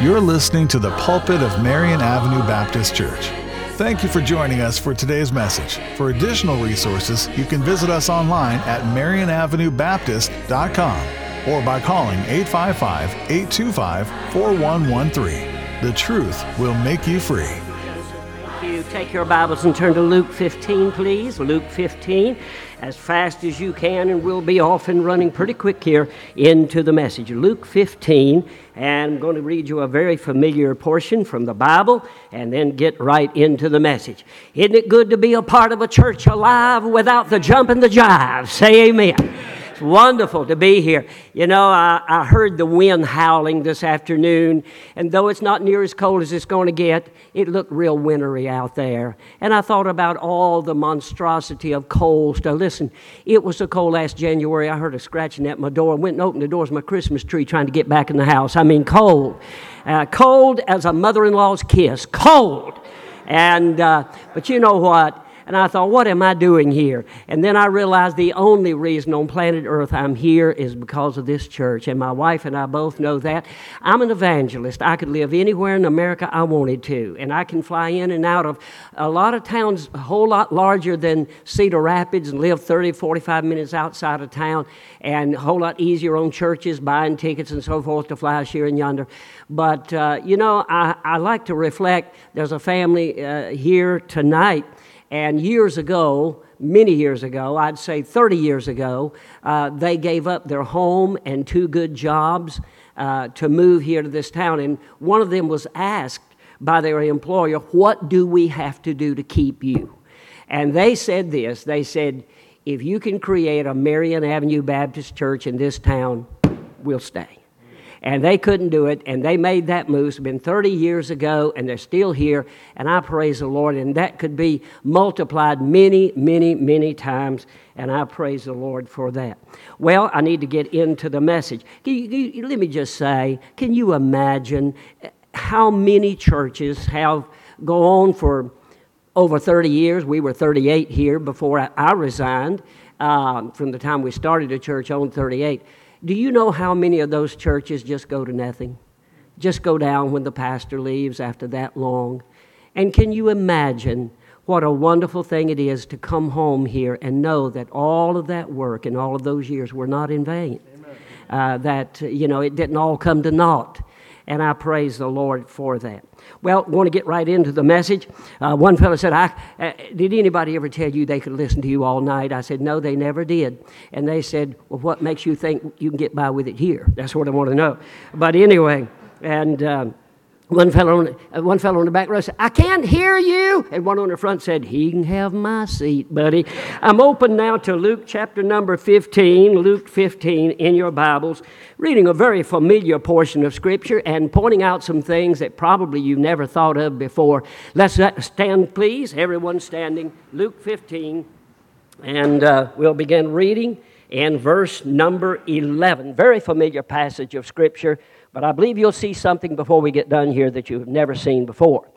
You're listening to the pulpit of Marion Avenue Baptist Church. Thank you for joining us for today's message. For additional resources, you can visit us online at marionavenuebaptist.com or by calling 855 825 4113. The truth will make you free. You take your Bibles and turn to Luke 15, please. Luke 15, as fast as you can, and we'll be off and running pretty quick here into the message. Luke 15, and I'm going to read you a very familiar portion from the Bible and then get right into the message. Isn't it good to be a part of a church alive without the jump and the jive? Say amen wonderful to be here. You know, I, I heard the wind howling this afternoon, and though it's not near as cold as it's going to get, it looked real wintry out there. And I thought about all the monstrosity of cold stuff. Listen, it was so cold last January, I heard a scratching at my door. I went and opened the doors of my Christmas tree trying to get back in the house. I mean, cold. Uh, cold as a mother in law's kiss. Cold. And, uh, but you know what? And I thought, what am I doing here? And then I realized the only reason on planet Earth I'm here is because of this church. And my wife and I both know that. I'm an evangelist. I could live anywhere in America I wanted to. And I can fly in and out of a lot of towns a whole lot larger than Cedar Rapids and live 30, 45 minutes outside of town and a whole lot easier on churches, buying tickets and so forth to fly here and yonder. But, uh, you know, I, I like to reflect. There's a family uh, here tonight and years ago, many years ago, I'd say 30 years ago, uh, they gave up their home and two good jobs uh, to move here to this town. And one of them was asked by their employer, What do we have to do to keep you? And they said this they said, If you can create a Marion Avenue Baptist Church in this town, we'll stay and they couldn't do it, and they made that move. It's been 30 years ago, and they're still here, and I praise the Lord, and that could be multiplied many, many, many times, and I praise the Lord for that. Well, I need to get into the message. You, you, let me just say, can you imagine how many churches have go on for over 30 years? We were 38 here before I, I resigned. Um, from the time we started the church on 38 do you know how many of those churches just go to nothing? Just go down when the pastor leaves after that long? And can you imagine what a wonderful thing it is to come home here and know that all of that work and all of those years were not in vain? Uh, that, you know, it didn't all come to naught. And I praise the Lord for that. Well, want to get right into the message. Uh, one fellow said, I, uh, Did anybody ever tell you they could listen to you all night? I said, No, they never did. And they said, Well, what makes you think you can get by with it here? That's what I want to know. But anyway, and. Um, one fellow, on, uh, one fellow on the back row said, I can't hear you. And one on the front said, He can have my seat, buddy. I'm open now to Luke chapter number 15, Luke 15 in your Bibles, reading a very familiar portion of Scripture and pointing out some things that probably you've never thought of before. Let's uh, stand, please. Everyone standing. Luke 15. And uh, we'll begin reading in verse number 11. Very familiar passage of Scripture. But I believe you'll see something before we get done here that you've never seen before.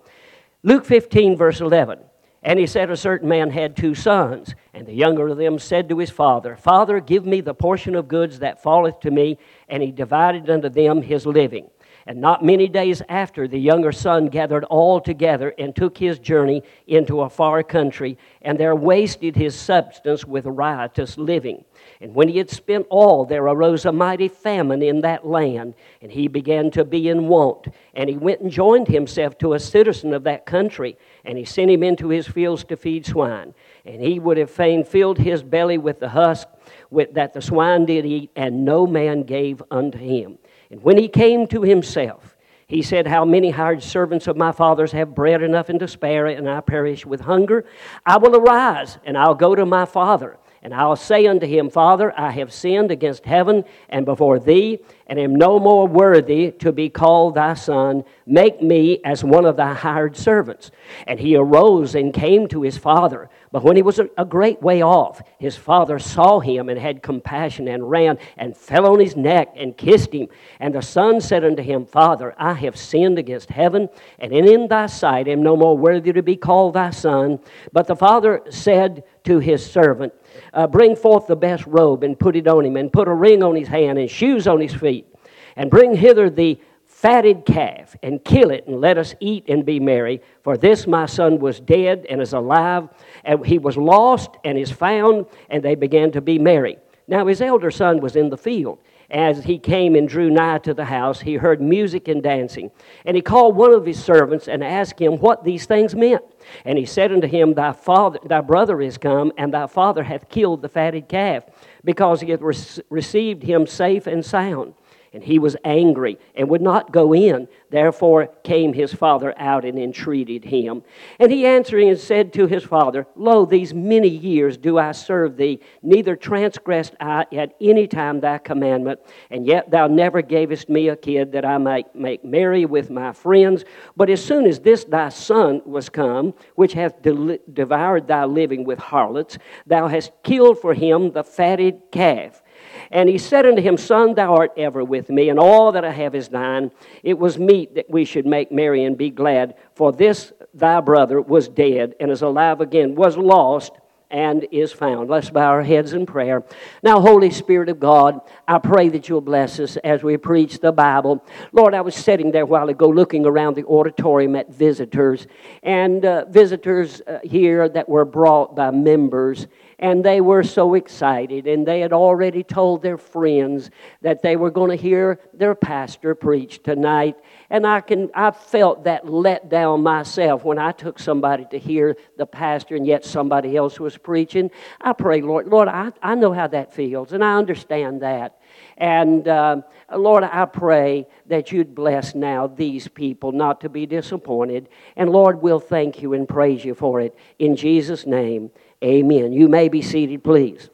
Luke 15, verse 11. And he said, A certain man had two sons, and the younger of them said to his father, Father, give me the portion of goods that falleth to me. And he divided unto them his living. And not many days after, the younger son gathered all together and took his journey into a far country, and there wasted his substance with riotous living. And when he had spent all, there arose a mighty famine in that land, and he began to be in want. And he went and joined himself to a citizen of that country, and he sent him into his fields to feed swine. And he would have fain filled his belly with the husk with, that the swine did eat, and no man gave unto him. And when he came to himself, he said, How many hired servants of my father's have bread enough and to spare, and I perish with hunger? I will arise, and I'll go to my father and I'll say unto him, Father, I have sinned against heaven and before thee, and am no more worthy to be called thy son. Make me as one of thy hired servants. And he arose and came to his father. But when he was a great way off, his father saw him and had compassion and ran and fell on his neck and kissed him. And the son said unto him, Father, I have sinned against heaven and in thy sight am no more worthy to be called thy son. But the father said to his servant, uh, Bring forth the best robe and put it on him, and put a ring on his hand and shoes on his feet, and bring hither the fatted calf and kill it and let us eat and be merry. For this my son was dead and is alive, and he was lost and is found, and they began to be merry. Now his elder son was in the field. As he came and drew nigh to the house, he heard music and dancing. And he called one of his servants and asked him what these things meant. And he said unto him, Thy father, thy brother is come, and thy father hath killed the fatted calf, because he hath received him safe and sound. And he was angry and would not go in. Therefore came his father out and entreated him. And he answering and said to his father, Lo, these many years do I serve thee, neither transgressed I at any time thy commandment, and yet thou never gavest me a kid that I might make merry with my friends. But as soon as this thy son was come, which hath de- devoured thy living with harlots, thou hast killed for him the fatted calf. And he said unto him, Son, thou art ever with me, and all that I have is thine. It was meet that we should make merry and be glad, for this thy brother was dead and is alive again, was lost and is found. Let's bow our heads in prayer. Now, Holy Spirit of God, I pray that you'll bless us as we preach the Bible. Lord, I was sitting there a while ago looking around the auditorium at visitors, and uh, visitors uh, here that were brought by members and they were so excited and they had already told their friends that they were going to hear their pastor preach tonight and i can i felt that let down myself when i took somebody to hear the pastor and yet somebody else was preaching i pray lord lord i, I know how that feels and i understand that and uh, Lord, I pray that you'd bless now these people not to be disappointed. And Lord, we'll thank you and praise you for it. In Jesus' name, Amen. You may be seated, please.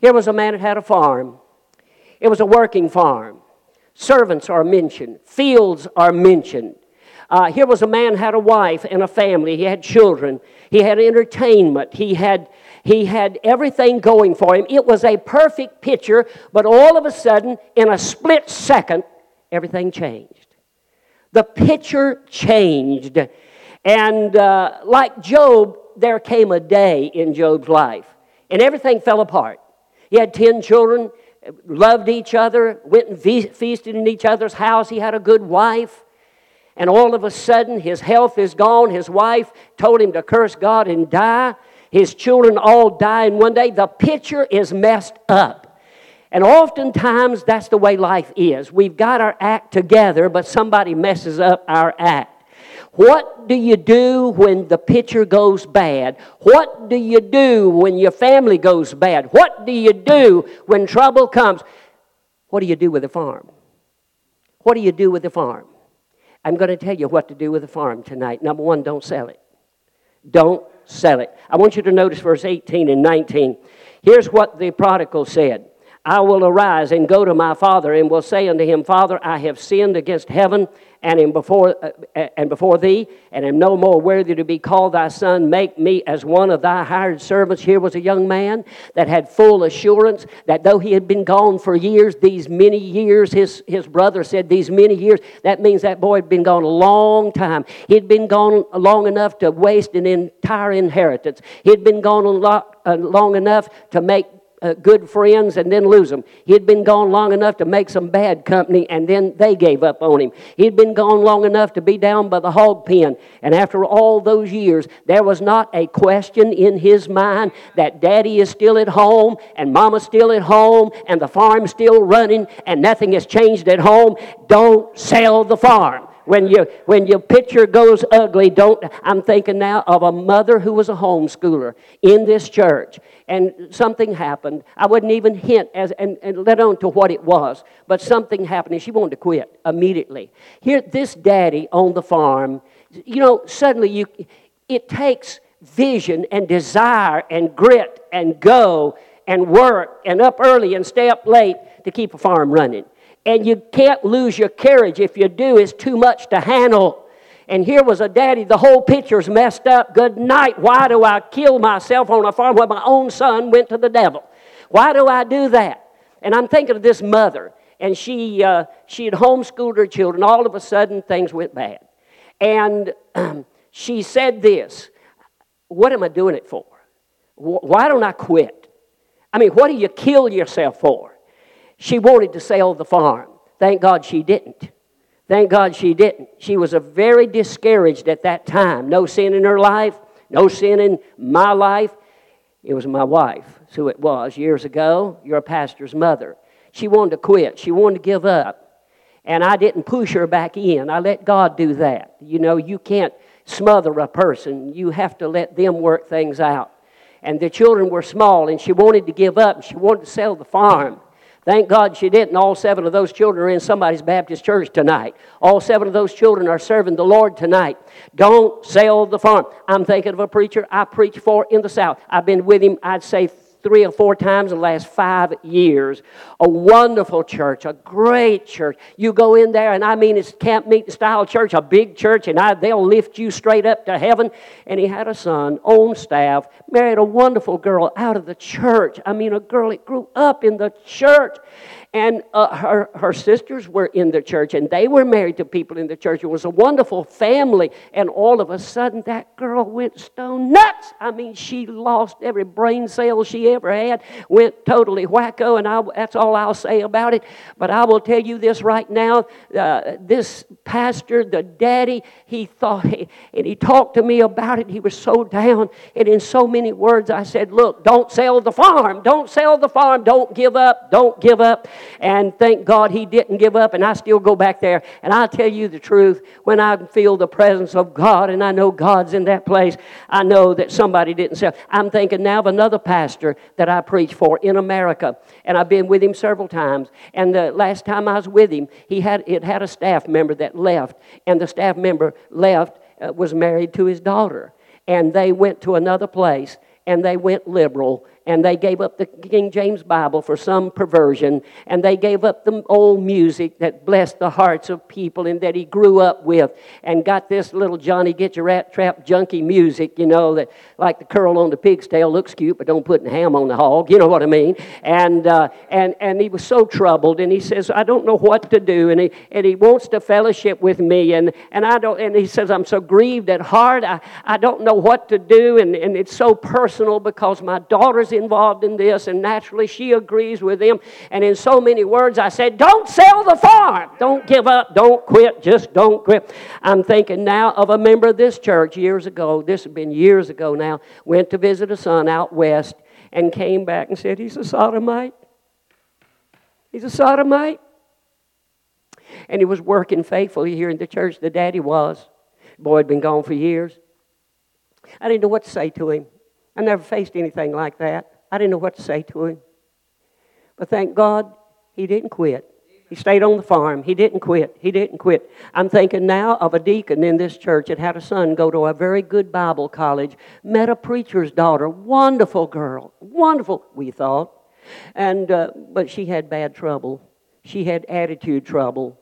Here was a man that had a farm. It was a working farm. Servants are mentioned, fields are mentioned. Uh, here was a man had a wife and a family. He had children. He had entertainment. He had he had everything going for him. It was a perfect picture, but all of a sudden, in a split second, everything changed. The picture changed. And uh, like Job, there came a day in Job's life, and everything fell apart. He had 10 children, loved each other, went and feasted in each other's house. He had a good wife. And all of a sudden, his health is gone. His wife told him to curse God and die. His children all die in one day. The picture is messed up. And oftentimes, that's the way life is. We've got our act together, but somebody messes up our act. What do you do when the picture goes bad? What do you do when your family goes bad? What do you do when trouble comes? What do you do with a farm? What do you do with a farm? I'm going to tell you what to do with a farm tonight. Number one, don't sell it. Don't sell it. I want you to notice verse 18 and 19. Here's what the prodigal said I will arise and go to my father and will say unto him, Father, I have sinned against heaven and am before uh, and before thee, and am no more worthy to be called thy son. Make me as one of thy hired servants. Here was a young man that had full assurance that though he had been gone for years, these many years, his, his brother said, these many years, that means that boy had been gone a long time. He'd been gone long enough to waste an entire inheritance. He'd been gone a lot, uh, long enough to make uh, good friends and then lose them. He'd been gone long enough to make some bad company and then they gave up on him. He'd been gone long enough to be down by the hog pen. And after all those years, there was not a question in his mind that daddy is still at home and mama's still at home and the farm's still running and nothing has changed at home. Don't sell the farm when you when your picture goes ugly don't i'm thinking now of a mother who was a homeschooler in this church and something happened. I wouldn't even hint as and, and let on to what it was but something happened and she wanted to quit immediately. Here this daddy on the farm you know suddenly you it takes vision and desire and grit and go and work and up early and stay up late to keep a farm running and you can't lose your carriage. If you do, it's too much to handle. And here was a daddy, the whole picture's messed up. Good night. Why do I kill myself on a farm where my own son went to the devil? Why do I do that? And I'm thinking of this mother, and she, uh, she had homeschooled her children. All of a sudden, things went bad. And um, she said this What am I doing it for? Why don't I quit? I mean, what do you kill yourself for? She wanted to sell the farm. Thank God she didn't. Thank God she didn't. She was a very discouraged at that time. No sin in her life, no sin in my life. It was my wife, who it was years ago. You're a pastor's mother. She wanted to quit. She wanted to give up. And I didn't push her back in. I let God do that. You know, you can't smother a person, you have to let them work things out. And the children were small, and she wanted to give up. She wanted to sell the farm. Thank God she didn't. All seven of those children are in somebody's Baptist church tonight. All seven of those children are serving the Lord tonight. Don't sell the farm. I'm thinking of a preacher I preach for in the South. I've been with him, I'd say, three or four times in the last five years. A wonderful church, a great church. You go in there, and I mean, it's camp meeting style church, a big church, and I, they'll lift you straight up to heaven. And he had a son on staff, married a wonderful girl out of the church. I mean, a girl that grew up in the church. And uh, her, her sisters were in the church, and they were married to people in the church. It was a wonderful family. And all of a sudden, that girl went stone nuts. I mean, she lost every brain cell she ever had, went totally wacko, and I, that's all I'll say about it. But I will tell you this right now uh, this pastor, the daddy, he thought, and he talked to me about it. He was so down. And in so many words, I said, Look, don't sell the farm. Don't sell the farm. Don't give up. Don't give up. And thank God he didn't give up, and I still go back there. And I'll tell you the truth when I feel the presence of God and I know God's in that place, I know that somebody didn't sell. I'm thinking now of another pastor that I preach for in America, and I've been with him several times. And the last time I was with him, he had, it had a staff member that left, and the staff member left, uh, was married to his daughter. And they went to another place and they went liberal and they gave up the King James Bible for some perversion, and they gave up the old music that blessed the hearts of people and that he grew up with, and got this little Johnny Get Your Rat Trap junky music, you know, that like the curl on the pig's tail looks cute, but don't put ham on the hog, you know what I mean? And, uh, and, and he was so troubled, and he says, I don't know what to do, and he, and he wants to fellowship with me, and, and, I don't, and he says, I'm so grieved at heart, I, I don't know what to do, and, and it's so personal because my daughter's involved in this, and naturally she agrees with him. And in so many words, I said, Don't sell the farm. Don't give up. Don't quit. Just don't quit. I'm thinking now of a member of this church years ago. This has been years ago now. Went to visit a son out west and came back and said, He's a sodomite. He's a sodomite. And he was working faithfully here in the church. The daddy was. Boy had been gone for years. I didn't know what to say to him. I never faced anything like that. I didn't know what to say to him. But thank God he didn't quit. He stayed on the farm. He didn't quit. He didn't quit. I'm thinking now of a deacon in this church that had a son go to a very good Bible college, met a preacher's daughter, wonderful girl, wonderful, we thought. And, uh, but she had bad trouble. She had attitude trouble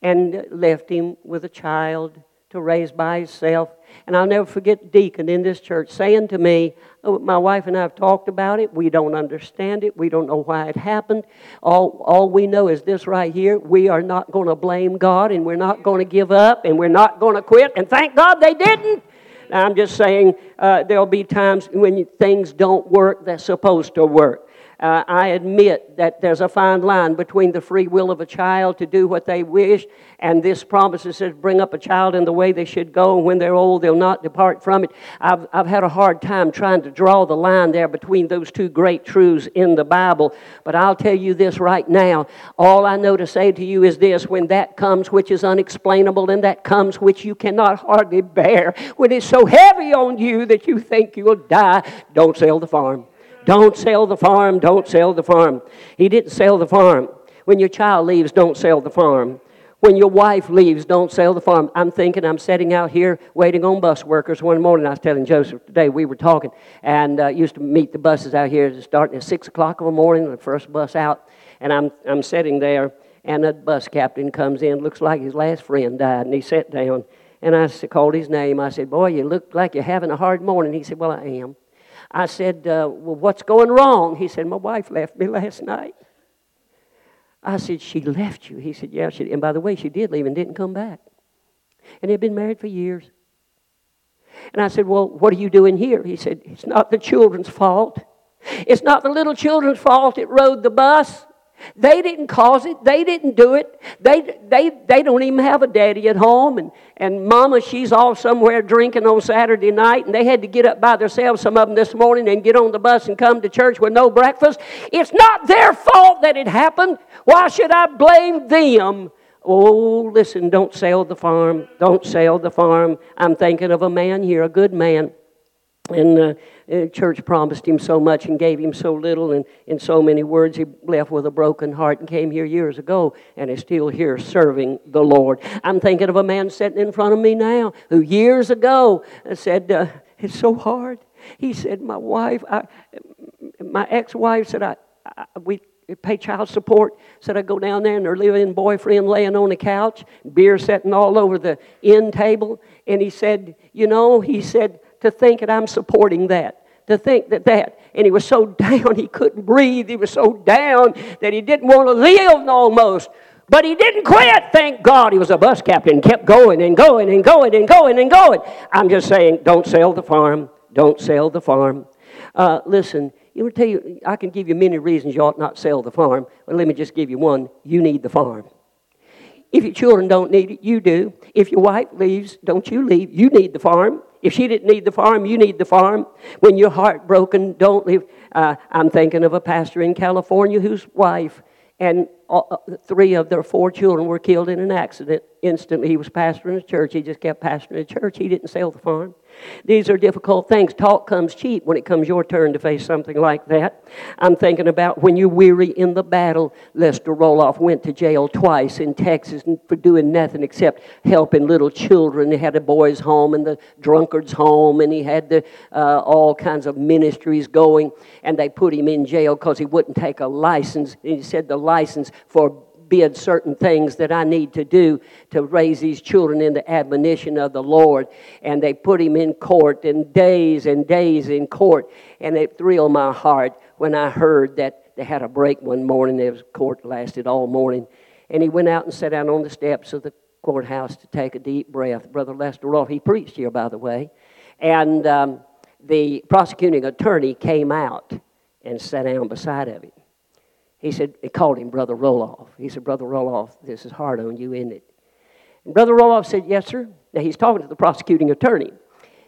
and left him with a child to raise by himself. And I'll never forget deacon in this church saying to me, oh, My wife and I have talked about it. We don't understand it. We don't know why it happened. All, all we know is this right here. We are not going to blame God and we're not going to give up and we're not going to quit. And thank God they didn't. I'm just saying uh, there'll be times when things don't work that's supposed to work. Uh, I admit that there's a fine line between the free will of a child to do what they wish and this promise that says, bring up a child in the way they should go, and when they're old, they'll not depart from it. I've, I've had a hard time trying to draw the line there between those two great truths in the Bible. But I'll tell you this right now. All I know to say to you is this when that comes which is unexplainable, and that comes which you cannot hardly bear, when it's so heavy on you that you think you'll die, don't sell the farm. Don't sell the farm, don't sell the farm. He didn't sell the farm. When your child leaves, don't sell the farm. When your wife leaves, don't sell the farm. I'm thinking, I'm sitting out here waiting on bus workers. One morning, I was telling Joseph today, we were talking, and uh, used to meet the buses out here starting at 6 o'clock in the morning, the first bus out. And I'm, I'm sitting there, and a bus captain comes in, looks like his last friend died, and he sat down. And I called his name. I said, Boy, you look like you're having a hard morning. He said, Well, I am. I said, uh, Well, what's going wrong? He said, My wife left me last night. I said, She left you? He said, Yeah, she And by the way, she did leave and didn't come back. And they'd been married for years. And I said, Well, what are you doing here? He said, It's not the children's fault. It's not the little children's fault that rode the bus. They didn't cause it. They didn't do it. They, they, they don't even have a daddy at home. And, and mama, she's off somewhere drinking on Saturday night. And they had to get up by themselves, some of them this morning, and get on the bus and come to church with no breakfast. It's not their fault that it happened. Why should I blame them? Oh, listen, don't sell the farm. Don't sell the farm. I'm thinking of a man here, a good man. And uh, the church promised him so much and gave him so little, and in so many words, he left with a broken heart and came here years ago and is still here serving the Lord. I'm thinking of a man sitting in front of me now who years ago said, uh, It's so hard. He said, My wife, I, my ex wife said, I, I, we pay child support. Said I go down there and their living boyfriend laying on the couch, beer sitting all over the end table. And he said, you know, he said, to think that I'm supporting that. To think that that. And he was so down he couldn't breathe. He was so down that he didn't want to live almost. But he didn't quit. Thank God he was a bus captain, kept going and going and going and going and going. I'm just saying, don't sell the farm. Don't sell the farm. Uh, listen, you tell you, I can give you many reasons you ought not sell the farm, but let me just give you one. You need the farm. If your children don't need it, you do. If your wife leaves, don't you leave. You need the farm. If she didn't need the farm, you need the farm. When you're heartbroken, don't leave. Uh, I'm thinking of a pastor in California whose wife and uh, uh, three of their four children were killed in an accident. Instantly, he was pastoring a church. He just kept pastoring a church. He didn't sell the farm. These are difficult things. Talk comes cheap when it comes your turn to face something like that. I'm thinking about when you're weary in the battle. Lester Roloff went to jail twice in Texas for doing nothing except helping little children. He had a boys' home and the drunkard's home, and he had the, uh, all kinds of ministries going. And they put him in jail because he wouldn't take a license. And he said the license for forbid certain things that I need to do to raise these children in the admonition of the Lord. And they put him in court and days and days in court. And it thrilled my heart when I heard that they had a break one morning. The court lasted all morning. And he went out and sat down on the steps of the courthouse to take a deep breath. Brother Lester Roloff, he preached here, by the way. And um, the prosecuting attorney came out and sat down beside of him. He said, he called him Brother Roloff. He said, Brother Roloff, this is hard on you, isn't it? And Brother Roloff said, Yes, sir. Now he's talking to the prosecuting attorney.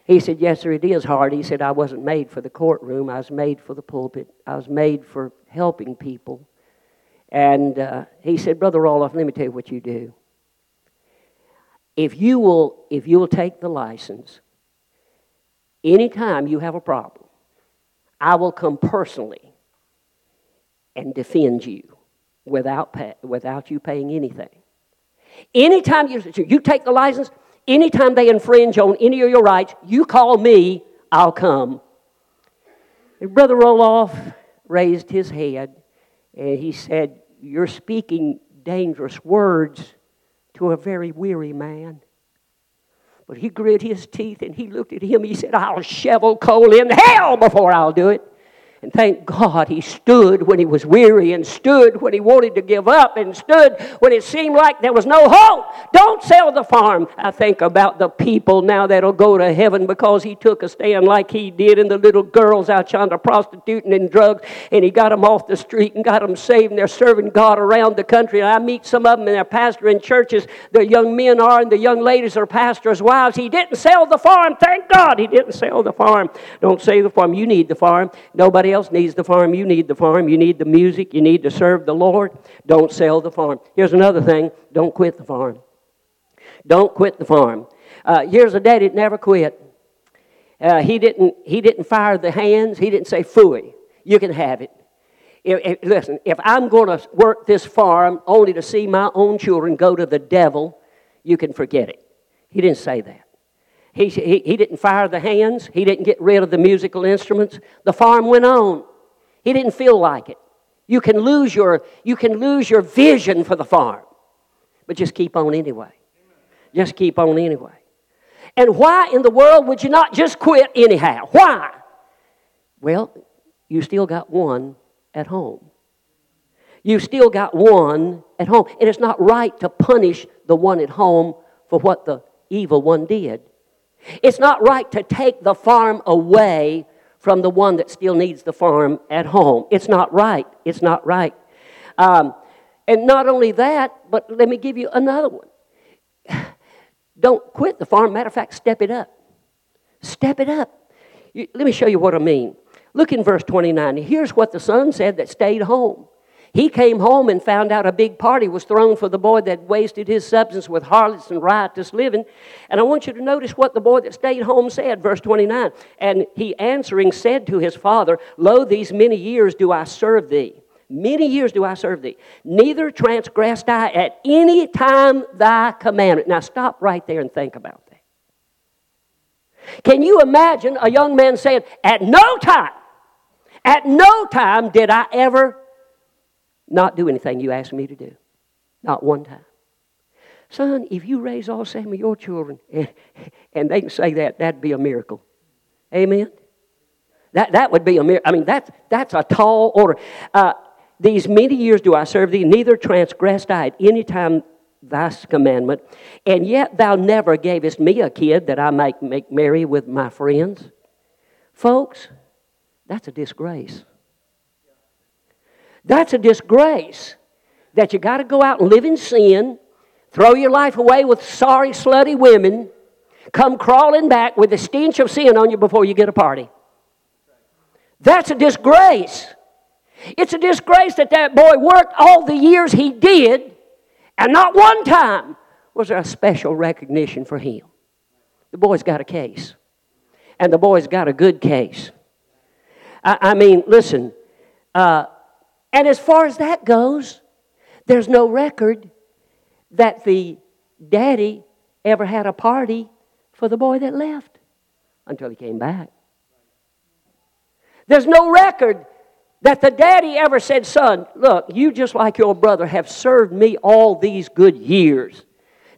He said, Yes, sir, it is hard. He said, I wasn't made for the courtroom. I was made for the pulpit. I was made for helping people. And uh, he said, Brother Roloff, let me tell you what you do. If you will, if you will take the license, anytime you have a problem, I will come personally and defend you without, pay, without you paying anything. Anytime you, you take the license, anytime they infringe on any of your rights, you call me, I'll come. And Brother Roloff raised his head and he said, You're speaking dangerous words to a very weary man. But he grit his teeth and he looked at him. He said, I'll shovel coal in hell before I'll do it. And thank God he stood when he was weary and stood when he wanted to give up and stood when it seemed like there was no hope. Don't sell the farm. I think about the people now that'll go to heaven because he took a stand like he did and the little girls out yonder prostituting and drugs and he got them off the street and got them saved and they're serving God around the country. And I meet some of them and they're pastoring churches. The young men are and the young ladies are pastors' wives. He didn't sell the farm. Thank God he didn't sell the farm. Don't sell the farm. You need the farm. Nobody else needs the farm. You need the farm. You need the music. You need to serve the Lord. Don't sell the farm. Here's another thing don't quit the farm. Don't quit the farm. Uh, here's a daddy that never quit. Uh, he, didn't, he didn't fire the hands, he didn't say, Fooey, you can have it. If, if, listen, if I'm going to work this farm only to see my own children go to the devil, you can forget it. He didn't say that. He, he, he didn't fire the hands, he didn't get rid of the musical instruments. The farm went on. He didn't feel like it. You can lose your, you can lose your vision for the farm, but just keep on anyway. Just keep on anyway. And why in the world would you not just quit anyhow? Why? Well, you still got one at home. You still got one at home. And it's not right to punish the one at home for what the evil one did. It's not right to take the farm away from the one that still needs the farm at home. It's not right. It's not right. Um, and not only that, but let me give you another one. Don't quit the farm. Matter of fact, step it up. Step it up. You, let me show you what I mean. Look in verse 29. Here's what the son said that stayed home. He came home and found out a big party was thrown for the boy that wasted his substance with harlots and riotous living. And I want you to notice what the boy that stayed home said, verse 29. And he answering said to his father, Lo, these many years do I serve thee. Many years do I serve thee. Neither transgressed I at any time thy commandment. Now stop right there and think about that. Can you imagine a young man saying, At no time, at no time did I ever not do anything you asked me to do. Not one time. Son, if you raise all seven of your children and, and they can say that, that'd be a miracle. Amen? That, that would be a miracle. I mean, that's, that's a tall order. Uh, these many years do I serve thee, neither transgressed I at any time thy commandment, and yet thou never gavest me a kid that I might make merry with my friends. Folks, that's a disgrace. That's a disgrace that you got to go out and live in sin, throw your life away with sorry, slutty women, come crawling back with the stench of sin on you before you get a party. That's a disgrace. It's a disgrace that that boy worked all the years he did, and not one time was there a special recognition for him. The boy's got a case, and the boy's got a good case. I, I mean, listen, uh, and as far as that goes, there's no record that the daddy ever had a party for the boy that left until he came back. There's no record that the daddy ever said, Son, look, you just like your brother have served me all these good years.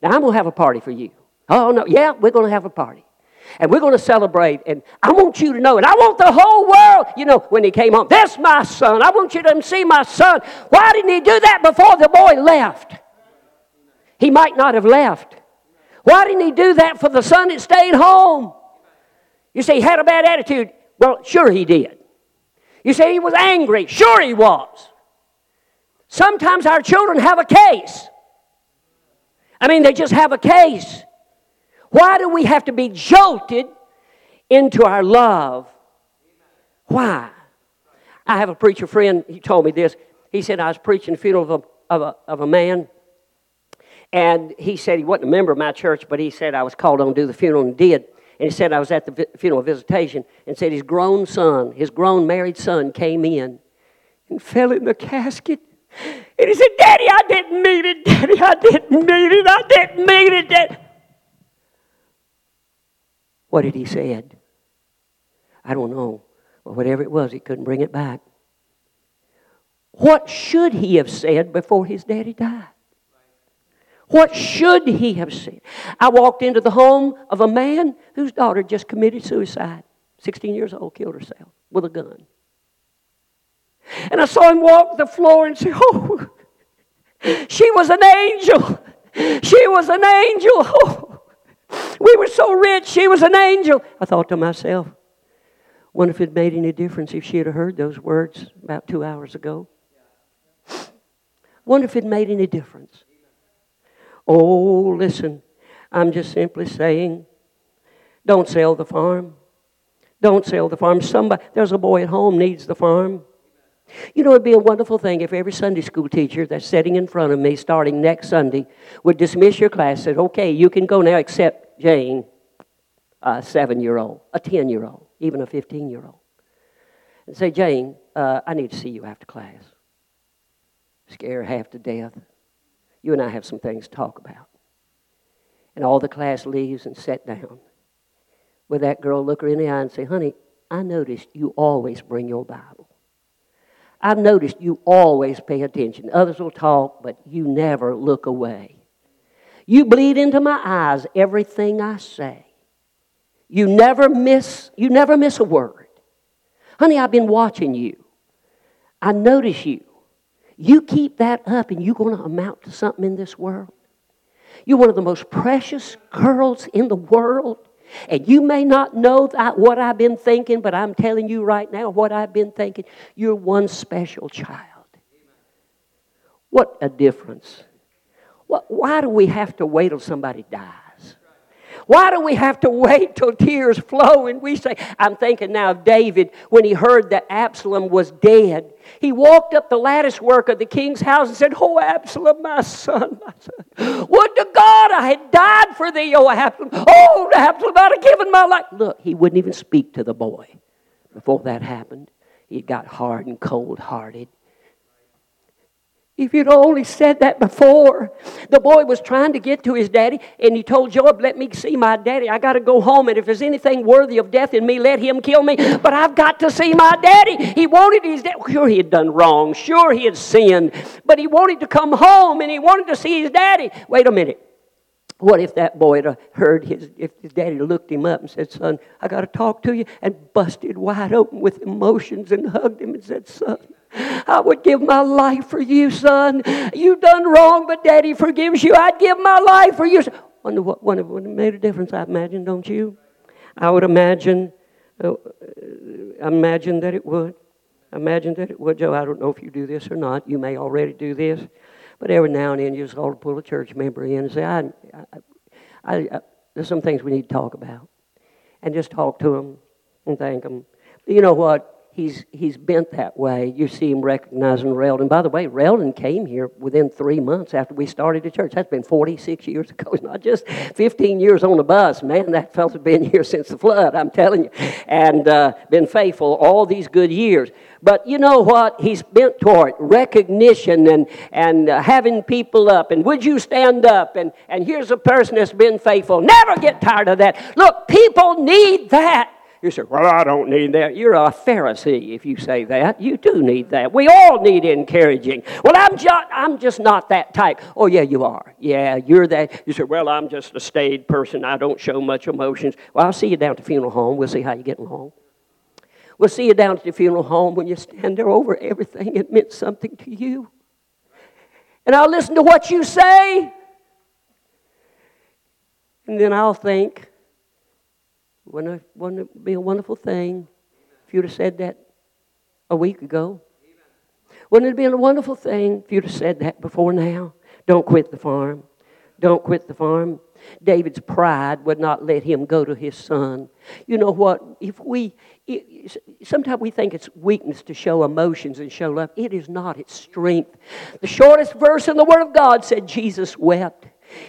Now I'm going to have a party for you. Oh, no, yeah, we're going to have a party and we're going to celebrate. And I want you to know, and I want the whole world, you know, when he came home, that's my son. I want you to see my son. Why didn't he do that before the boy left? He might not have left. Why didn't he do that for the son that stayed home? You say he had a bad attitude. Well, sure he did. You say he was angry. Sure he was. Sometimes our children have a case. I mean, they just have a case. Why do we have to be jolted into our love? Why? I have a preacher friend, he told me this. He said, I was preaching the funeral of a, of a, of a man, and he said he wasn't a member of my church, but he said I was called on to do the funeral and did. And he said I was at the funeral visitation and said his grown son, his grown married son, came in and fell in the casket. And he said, Daddy, I didn't mean it. Daddy, I didn't mean it. I didn't mean it. Daddy. What had he said? I don't know. But whatever it was, he couldn't bring it back. What should he have said before his daddy died? What should he have said? I walked into the home of a man whose daughter just committed suicide. 16 years old, killed herself with a gun. And I saw him walk the floor and say, Oh, she was an angel. She was an angel. Oh, we were so rich, she was an angel. I thought to myself, wonder if it made any difference if she had heard those words about two hours ago. Wonder if it made any difference. Oh, listen, I'm just simply saying, don't sell the farm. Don't sell the farm. Somebody, there's a boy at home needs the farm. You know, it'd be a wonderful thing if every Sunday school teacher that's sitting in front of me starting next Sunday would dismiss your class and said, okay, you can go now except Jane, a seven year old, a 10 year old, even a 15 year old. And say, Jane, uh, I need to see you after class. Scare half to death. You and I have some things to talk about. And all the class leaves and sat down. With that girl, look her in the eye and say, honey, I noticed you always bring your Bible. I've noticed you always pay attention. Others will talk, but you never look away. You bleed into my eyes everything I say. You never miss, you never miss a word. Honey, I've been watching you. I notice you. You keep that up and you're going to amount to something in this world. You're one of the most precious girls in the world. And you may not know that, what I've been thinking, but I'm telling you right now what I've been thinking. You're one special child. What a difference. Why do we have to wait till somebody dies? Why do we have to wait till tears flow and we say, I'm thinking now of David when he heard that Absalom was dead. He walked up the lattice work of the king's house and said, Oh, Absalom, my son, my son. Would to God I had died for thee, oh, Absalom. Oh, Absalom, I'd have given my life. Look, he wouldn't even speak to the boy before that happened. He got hard and cold hearted. If you'd only said that before. The boy was trying to get to his daddy, and he told Joab, Let me see my daddy. I got to go home, and if there's anything worthy of death in me, let him kill me. But I've got to see my daddy. He wanted his daddy. Sure, he had done wrong. Sure, he had sinned. But he wanted to come home, and he wanted to see his daddy. Wait a minute. What if that boy had uh, heard his, if his daddy looked him up and said, Son, I got to talk to you, and busted wide open with emotions and hugged him and said, Son, I would give my life for you, son. You've done wrong, but daddy forgives you. I'd give my life for you. Wonder what would have made a difference, I imagine, don't you? I would imagine, uh, imagine that it would. Imagine that it would. Joe, I don't know if you do this or not. You may already do this. But every now and then you just ought to pull a church member in and say, I, I, I, I there's some things we need to talk about. And just talk to them and thank them. You know what? He's, he's bent that way. You see him recognizing Reldon. By the way, Reldon came here within three months after we started the church. That's been 46 years ago. It's not just 15 years on the bus. Man, that fellow's been here since the flood, I'm telling you, and uh, been faithful all these good years. But you know what? He's bent toward recognition and, and uh, having people up. And would you stand up? And, and here's a person that's been faithful. Never get tired of that. Look, people need that. You say, Well, I don't need that. You're a Pharisee if you say that. You do need that. We all need encouraging. Well, I'm just, I'm just not that type. Oh, yeah, you are. Yeah, you're that. You say, Well, I'm just a staid person. I don't show much emotions. Well, I'll see you down at the funeral home. We'll see how you're getting along. We'll see you down at the funeral home when you stand there over everything. It meant something to you. And I'll listen to what you say. And then I'll think, wouldn't it, be a wonderful thing if you'd have said that a week ago? Wouldn't it have been a wonderful thing if you'd have said that before now? Don't quit the farm. Don't quit the farm. David's pride would not let him go to his son. You know what? If we, sometimes we think it's weakness to show emotions and show love. It is not, it's strength. The shortest verse in the Word of God said Jesus wept.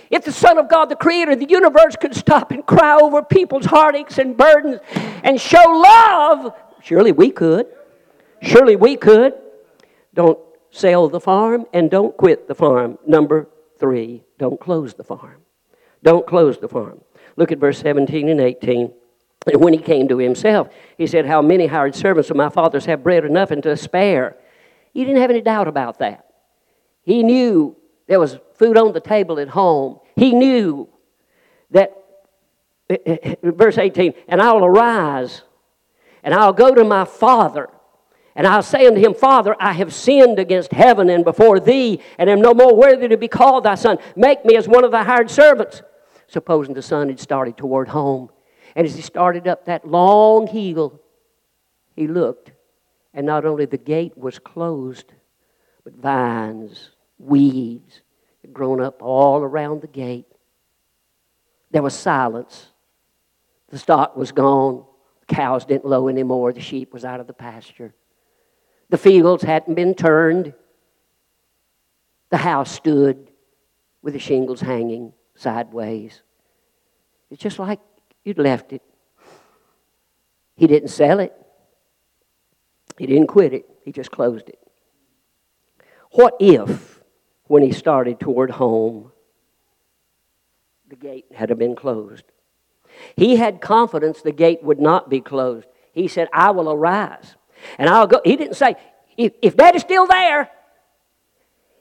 If the Son of God, the Creator of the universe, could stop and cry over people's heartaches and burdens and show love, surely we could. Surely we could. Don't sell the farm and don't quit the farm. Number three, don't close the farm. Don't close the farm. Look at verse 17 and 18. And when he came to himself, he said, How many hired servants of my father's have bread enough and to spare? He didn't have any doubt about that. He knew there was food on the table at home. He knew that, eh, eh, eh, verse 18, and I'll arise and I'll go to my father. And I'll say unto him, Father, I have sinned against heaven and before thee, and am no more worthy to be called thy son. Make me as one of thy hired servants. Supposing the son had started toward home. And as he started up that long hill, he looked, and not only the gate was closed, but vines weeds had grown up all around the gate. There was silence. The stock was gone. The cows didn't low anymore. The sheep was out of the pasture. The fields hadn't been turned. The house stood with the shingles hanging sideways. It's just like you'd left it. He didn't sell it. He didn't quit it. He just closed it. What if when he started toward home, the gate had been closed. He had confidence the gate would not be closed. He said, I will arise and I'll go. He didn't say, if, if still there,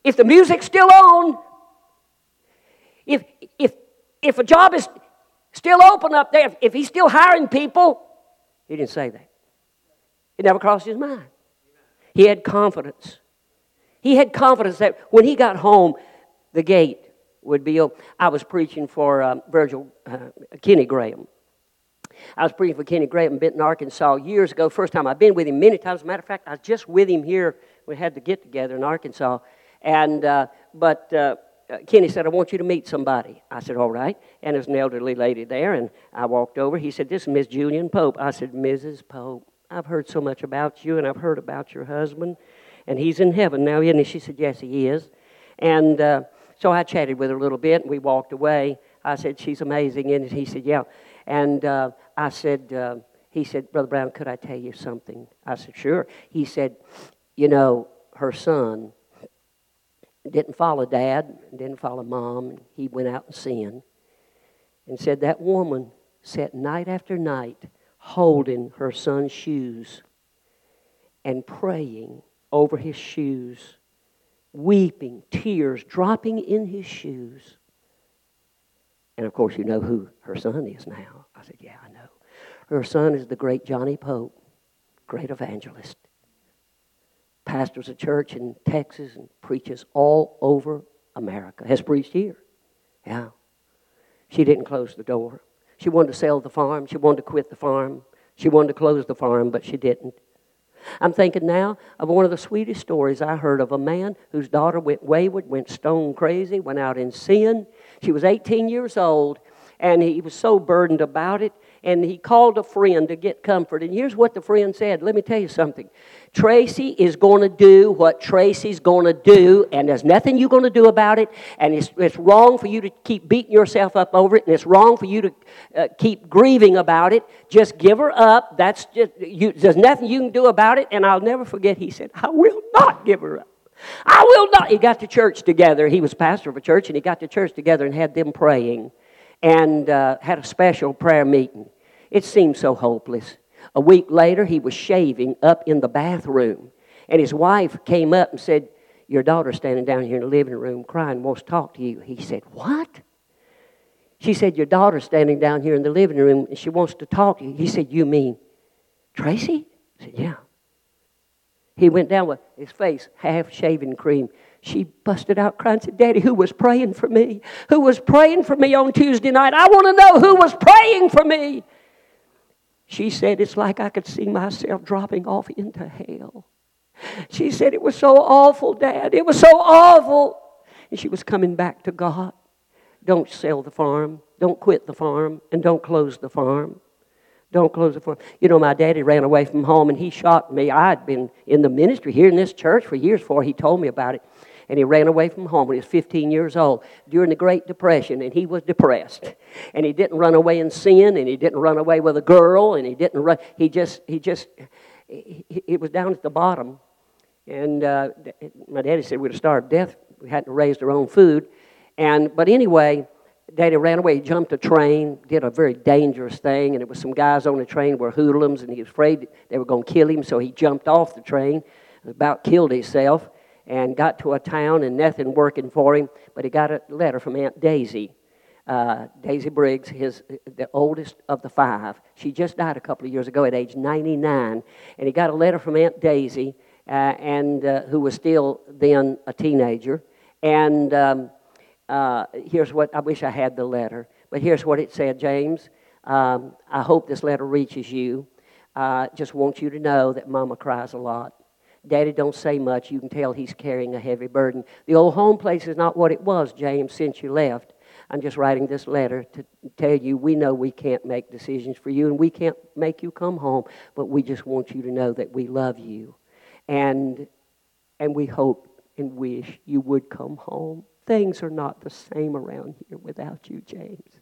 if the music's still on, if, if, if a job is still open up there, if, if he's still hiring people, he didn't say that. It never crossed his mind. He had confidence. He had confidence that when he got home, the gate would be open. I was preaching for um, Virgil uh, Kenny Graham. I was preaching for Kenny Graham in Benton, Arkansas years ago. First time I've been with him many times. As a matter of fact, I was just with him here. We had to get together in Arkansas. And, uh, but uh, uh, Kenny said, I want you to meet somebody. I said, All right. And there's an elderly lady there, and I walked over. He said, This is Miss Julian Pope. I said, Mrs. Pope, I've heard so much about you, and I've heard about your husband, and he's in heaven now, isn't he? She said, Yes, he is. And uh, so I chatted with her a little bit, and we walked away. I said, She's amazing. And he said, Yeah. And uh, I said, uh, He said, Brother Brown, could I tell you something? I said, Sure. He said, You know, her son didn't follow dad, didn't follow mom. He went out and sinned. And said that woman sat night after night holding her son's shoes and praying over his shoes, weeping, tears dropping in his shoes. And of course, you know who her son is now. I said, Yeah, I know. Her son is the great Johnny Pope, great evangelist pastors a church in Texas and preaches all over America. Has preached here. Yeah. She didn't close the door. She wanted to sell the farm. She wanted to quit the farm. She wanted to close the farm, but she didn't. I'm thinking now of one of the sweetest stories I heard of a man whose daughter went wayward, went stone crazy, went out in sin. She was 18 years old, and he was so burdened about it and he called a friend to get comfort. And here's what the friend said. Let me tell you something. Tracy is going to do what Tracy's going to do, and there's nothing you're going to do about it. And it's, it's wrong for you to keep beating yourself up over it, and it's wrong for you to uh, keep grieving about it. Just give her up. That's just, you, there's nothing you can do about it. And I'll never forget, he said, I will not give her up. I will not. He got to church together. He was pastor of a church, and he got to church together and had them praying and uh, had a special prayer meeting. It seemed so hopeless. A week later, he was shaving up in the bathroom, and his wife came up and said, Your daughter's standing down here in the living room crying, wants to talk to you. He said, What? She said, Your daughter's standing down here in the living room and she wants to talk to you. He said, You mean Tracy? I said, Yeah. He went down with his face half shaven cream. She busted out crying said, Daddy, who was praying for me? Who was praying for me on Tuesday night? I want to know who was praying for me. She said, It's like I could see myself dropping off into hell. She said, It was so awful, Dad. It was so awful. And she was coming back to God. Don't sell the farm. Don't quit the farm. And don't close the farm. Don't close the farm. You know, my daddy ran away from home and he shot me. I'd been in the ministry here in this church for years before he told me about it and he ran away from home when he was 15 years old during the Great Depression, and he was depressed. And he didn't run away in sin, and he didn't run away with a girl, and he didn't run. He just, he just, he, he was down at the bottom. And uh, my daddy said we'd have starved to death. We hadn't raised our own food. And, but anyway, Daddy ran away. He jumped a train, did a very dangerous thing, and it was some guys on the train were hoodlums, and he was afraid they were going to kill him, so he jumped off the train, about killed himself and got to a town and nothing working for him, but he got a letter from Aunt Daisy. Uh, Daisy Briggs, his the oldest of the five. She just died a couple of years ago at age 99, and he got a letter from Aunt Daisy, uh, and uh, who was still then a teenager. And um, uh, here's what I wish I had the letter, but here's what it said, James. Um, I hope this letter reaches you. Uh, just want you to know that Mama cries a lot. Daddy don't say much. You can tell he's carrying a heavy burden. The old home place is not what it was, James, since you left. I'm just writing this letter to tell you we know we can't make decisions for you and we can't make you come home, but we just want you to know that we love you. And, and we hope and wish you would come home. Things are not the same around here without you, James.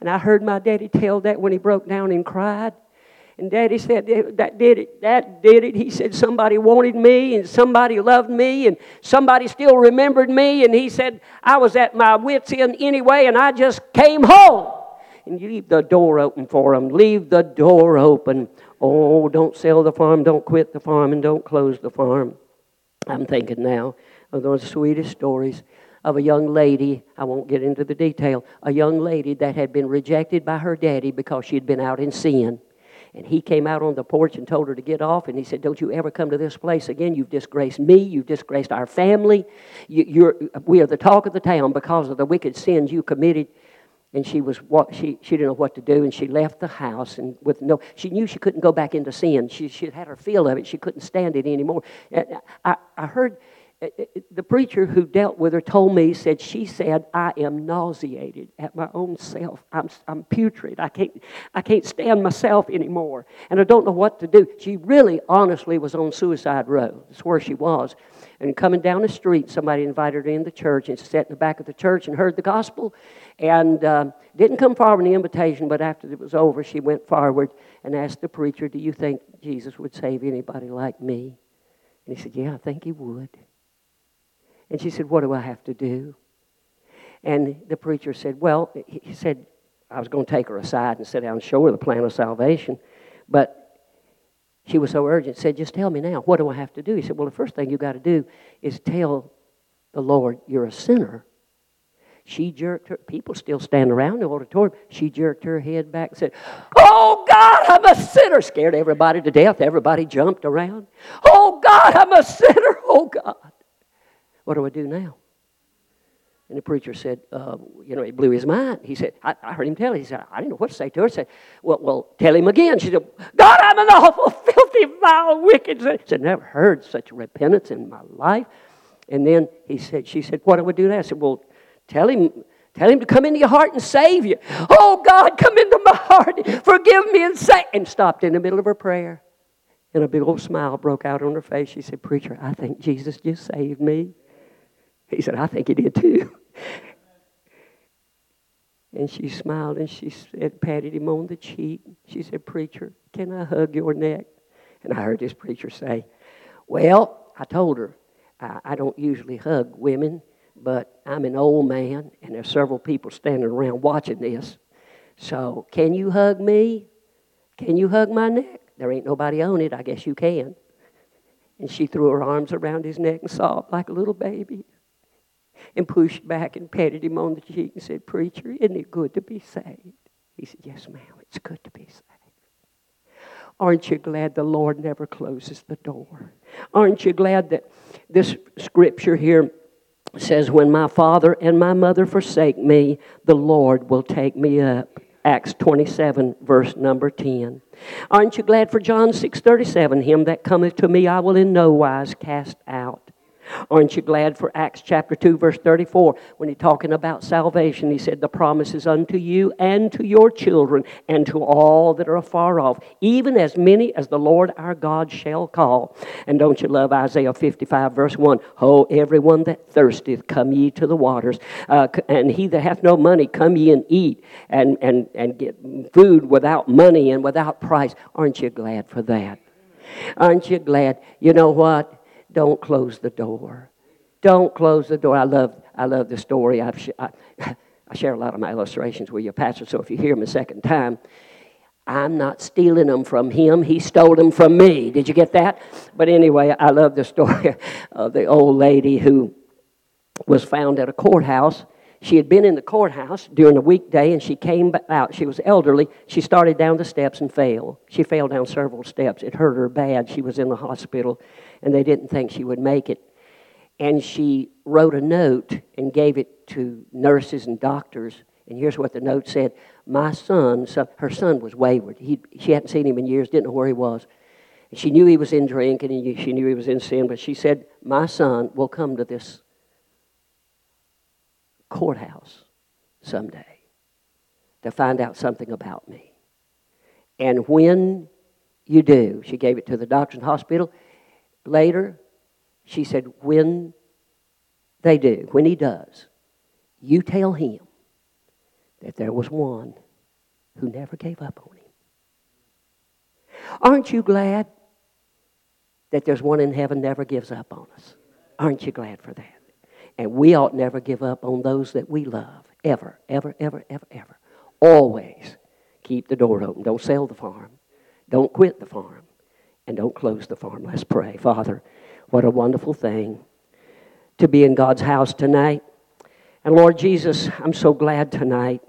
And I heard my daddy tell that when he broke down and cried. And Daddy said, That did it. That did it. He said, Somebody wanted me and somebody loved me and somebody still remembered me. And he said, I was at my wits' end anyway and I just came home. And you leave the door open for them. Leave the door open. Oh, don't sell the farm, don't quit the farm, and don't close the farm. I'm thinking now of those sweetest stories of a young lady, I won't get into the detail, a young lady that had been rejected by her daddy because she had been out in sin. And he came out on the porch and told her to get off. And he said, Don't you ever come to this place again. You've disgraced me. You've disgraced our family. You, we are the talk of the town because of the wicked sins you committed. And she was what she, she didn't know what to do, and she left the house. And with no, she knew she couldn't go back into sin. She, she had her feel of it. She couldn't stand it anymore. I, I heard Eh, eh, eh, the preacher who dealt with her told me, said, she said, I am nauseated at my own self. I'm, I'm putrid. I can't, I can't stand myself anymore. And I don't know what to do. She really, honestly, was on suicide row. That's where she was. And coming down the street, somebody invited her in the church and she sat in the back of the church and heard the gospel. And uh, didn't come forward in the invitation, but after it was over, she went forward and asked the preacher, Do you think Jesus would save anybody like me? And he said, Yeah, I think he would. And she said, What do I have to do? And the preacher said, Well, he said, I was going to take her aside and sit down and show her the plan of salvation. But she was so urgent, said, Just tell me now, what do I have to do? He said, Well, the first thing you got to do is tell the Lord you're a sinner. She jerked her, people still stand around the auditorium. She jerked her head back and said, Oh God, I'm a sinner. Scared everybody to death. Everybody jumped around. Oh God, I'm a sinner. Oh God. What do I do now? And the preacher said, uh, you know, it blew his mind. He said, I, I, heard him tell. He said, I didn't know what to say to her. He said, well, well, tell him again. She said, God, I'm an awful, filthy, vile, wicked. He said, never heard such repentance in my life. And then he said, she said, what do I do now? I said, well, tell him, tell him to come into your heart and save you. Oh, God, come into my heart. Forgive me and save. And stopped in the middle of her prayer. And a big old smile broke out on her face. She said, Preacher, I think Jesus just saved me. He said, I think he did too. And she smiled and she said, patted him on the cheek. She said, Preacher, can I hug your neck? And I heard this preacher say, Well, I told her, I, I don't usually hug women, but I'm an old man and there's several people standing around watching this. So, can you hug me? Can you hug my neck? There ain't nobody on it. I guess you can. And she threw her arms around his neck and sobbed like a little baby and pushed back and patted him on the cheek and said, Preacher, isn't it good to be saved? He said, Yes, ma'am, it's good to be saved. Aren't you glad the Lord never closes the door? Aren't you glad that this scripture here says, When my father and my mother forsake me, the Lord will take me up? Acts 27, verse number 10. Aren't you glad for John 6 37? Him that cometh to me I will in no wise cast out. Aren't you glad for Acts chapter 2, verse 34, when he's talking about salvation? He said, The promise is unto you and to your children and to all that are afar off, even as many as the Lord our God shall call. And don't you love Isaiah 55, verse 1? Oh, everyone that thirsteth, come ye to the waters. Uh, and he that hath no money, come ye and eat and, and, and get food without money and without price. Aren't you glad for that? Aren't you glad? You know what? Don't close the door. Don't close the door. I love, I love the story. I've, I, I share a lot of my illustrations with your pastor, so if you hear them a second time, I'm not stealing them from him. He stole them from me. Did you get that? But anyway, I love the story of the old lady who was found at a courthouse. She had been in the courthouse during a weekday and she came out. She was elderly. She started down the steps and fell. She fell down several steps. It hurt her bad. She was in the hospital and they didn't think she would make it. And she wrote a note and gave it to nurses and doctors. And here's what the note said My son, so her son was wayward. He, she hadn't seen him in years, didn't know where he was. She knew he was in drink and she knew he was in sin, but she said, My son will come to this courthouse someday to find out something about me. And when you do, she gave it to the doctor in hospital. Later, she said, when they do, when he does, you tell him that there was one who never gave up on him. Aren't you glad that there's one in heaven never gives up on us? Aren't you glad for that? And we ought never give up on those that we love. Ever, ever, ever, ever, ever. Always keep the door open. Don't sell the farm. Don't quit the farm and don't close the farm. Let's pray. Father, what a wonderful thing to be in God's house tonight. And Lord Jesus, I'm so glad tonight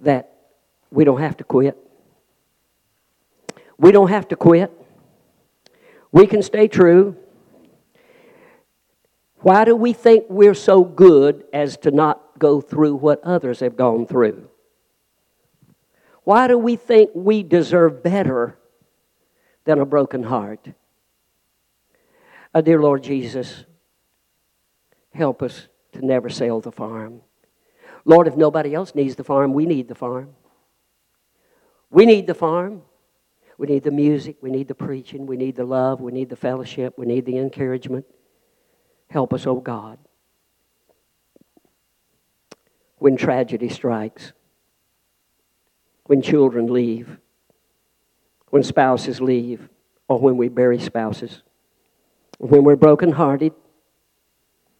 that we don't have to quit. We don't have to quit. We can stay true. Why do we think we're so good as to not go through what others have gone through? Why do we think we deserve better than a broken heart. Uh, dear Lord Jesus, help us to never sell the farm. Lord, if nobody else needs the farm, we need the farm. We need the farm. We need the music. We need the preaching. We need the love. We need the fellowship. We need the encouragement. Help us, O oh God. When tragedy strikes, when children leave, when spouses leave, or when we bury spouses, when we're brokenhearted,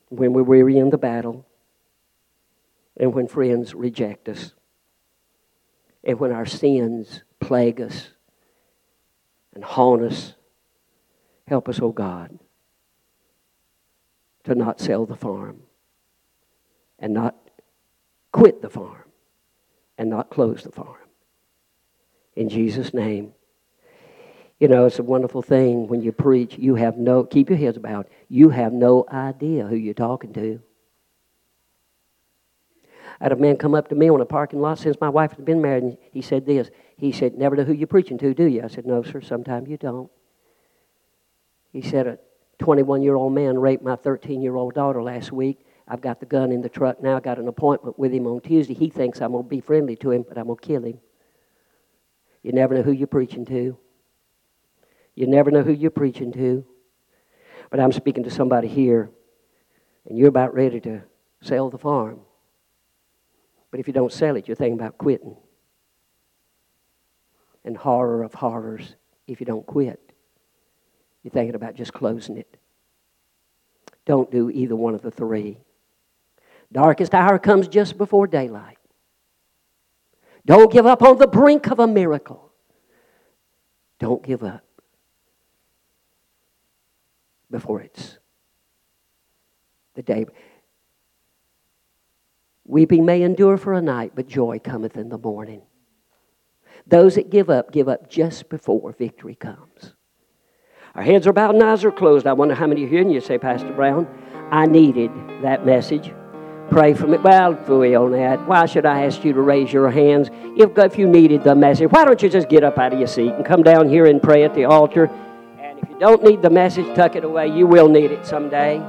when we're weary in the battle, and when friends reject us, and when our sins plague us and haunt us. Help us, O oh God, to not sell the farm and not quit the farm and not close the farm. In Jesus' name. You know, it's a wonderful thing when you preach, you have no, keep your heads bowed, you have no idea who you're talking to. I had a man come up to me on a parking lot since my wife had been married, and he said this. He said, Never know who you're preaching to, do you? I said, No, sir, sometimes you don't. He said, 21 year old man raped my 13 year old daughter last week. I've got the gun in the truck now. I got an appointment with him on Tuesday. He thinks I'm going to be friendly to him, but I'm going to kill him. You never know who you're preaching to. You never know who you're preaching to. But I'm speaking to somebody here, and you're about ready to sell the farm. But if you don't sell it, you're thinking about quitting and horror of horrors if you don't quit. You're thinking about just closing it. Don't do either one of the three. Darkest hour comes just before daylight. Don't give up on the brink of a miracle. Don't give up before it's the day. Weeping may endure for a night, but joy cometh in the morning. Those that give up, give up just before victory comes. Our heads are bowed and eyes are closed. I wonder how many are here, and you say, Pastor Brown, I needed that message. Pray for me. Well, fooey on that. Why should I ask you to raise your hands if, if you needed the message? Why don't you just get up out of your seat and come down here and pray at the altar? And if you don't need the message, tuck it away. You will need it someday.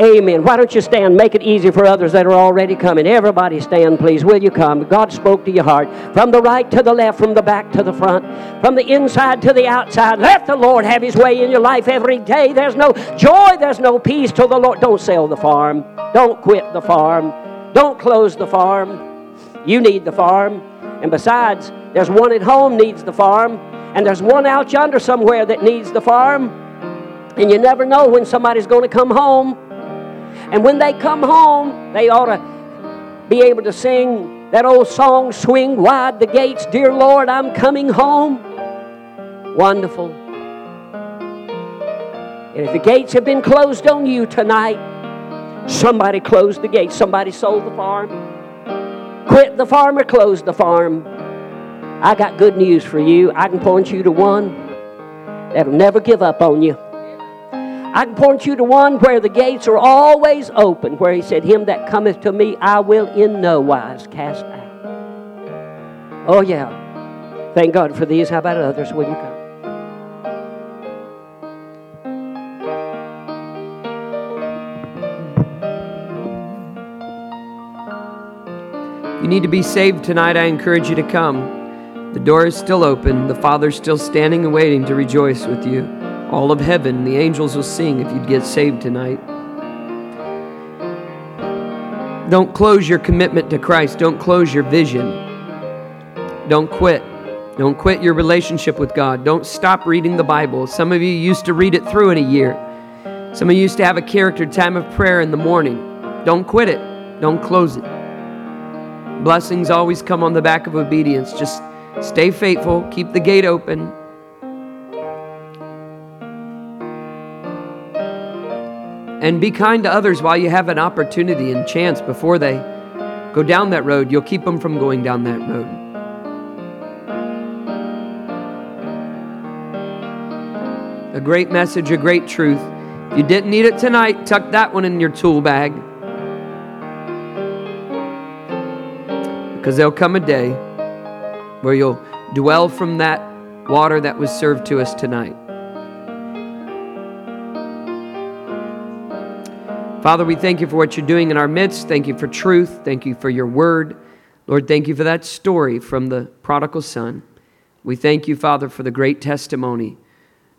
Amen. Why don't you stand? Make it easy for others that are already coming. Everybody stand, please. Will you come? God spoke to your heart. From the right to the left, from the back to the front, from the inside to the outside. Let the Lord have His way in your life every day. There's no joy, there's no peace till the Lord. Don't sell the farm. Don't quit the farm. Don't close the farm. You need the farm. And besides, there's one at home needs the farm, and there's one out yonder somewhere that needs the farm. And you never know when somebody's going to come home. And when they come home, they ought to be able to sing that old song, Swing Wide the Gates, Dear Lord, I'm Coming Home. Wonderful. And if the gates have been closed on you tonight, somebody closed the gates. Somebody sold the farm, quit the farm, or closed the farm. I got good news for you. I can point you to one that'll never give up on you. I can point you to one where the gates are always open, where he said, Him that cometh to me, I will in no wise cast out. Oh, yeah. Thank God for these. How about others? Will you come? You need to be saved tonight. I encourage you to come. The door is still open. The Father's still standing and waiting to rejoice with you. All of heaven, the angels will sing if you'd get saved tonight. Don't close your commitment to Christ. Don't close your vision. Don't quit. Don't quit your relationship with God. Don't stop reading the Bible. Some of you used to read it through in a year. Some of you used to have a character time of prayer in the morning. Don't quit it. Don't close it. Blessings always come on the back of obedience. Just stay faithful, keep the gate open, And be kind to others while you have an opportunity and chance before they go down that road. You'll keep them from going down that road. A great message, a great truth. If you didn't need it tonight, tuck that one in your tool bag. Because there'll come a day where you'll dwell from that water that was served to us tonight. Father, we thank you for what you're doing in our midst. Thank you for truth. Thank you for your word. Lord, thank you for that story from the prodigal son. We thank you, Father, for the great testimony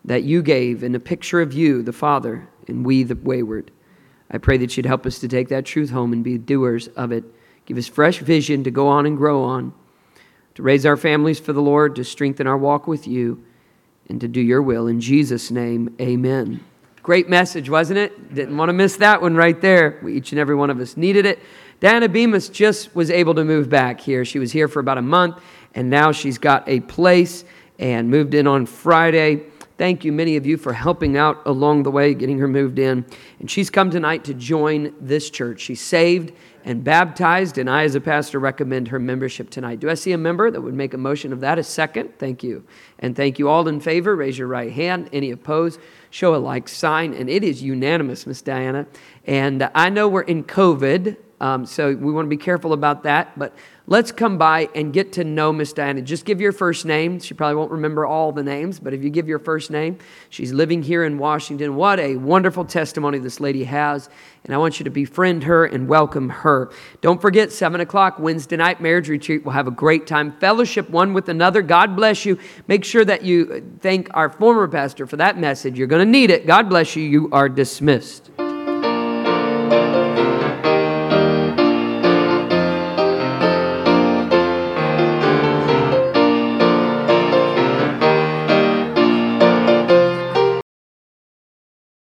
that you gave in a picture of you, the Father, and we, the wayward. I pray that you'd help us to take that truth home and be doers of it. Give us fresh vision to go on and grow on, to raise our families for the Lord, to strengthen our walk with you, and to do your will. In Jesus' name, amen. Great message, wasn't it? Didn't want to miss that one right there. We, each and every one of us needed it. Diana Bemis just was able to move back here. She was here for about a month, and now she's got a place and moved in on Friday. Thank you, many of you, for helping out along the way, getting her moved in. And she's come tonight to join this church. She's saved and baptized, and I, as a pastor, recommend her membership tonight. Do I see a member that would make a motion of that? A second? Thank you. And thank you all in favor. Raise your right hand. Any opposed? Show a like sign. And it is unanimous, Miss Diana. And I know we're in COVID. Um, so we want to be careful about that. But let's come by and get to know Miss Diana. Just give your first name. She probably won't remember all the names, but if you give your first name, she's living here in Washington. What a wonderful testimony this lady has. And I want you to befriend her and welcome her. Don't forget, 7 o'clock Wednesday night marriage retreat. We'll have a great time. Fellowship one with another. God bless you. Make sure that you thank our former pastor for that message. You're going to need it. God bless you. You are dismissed.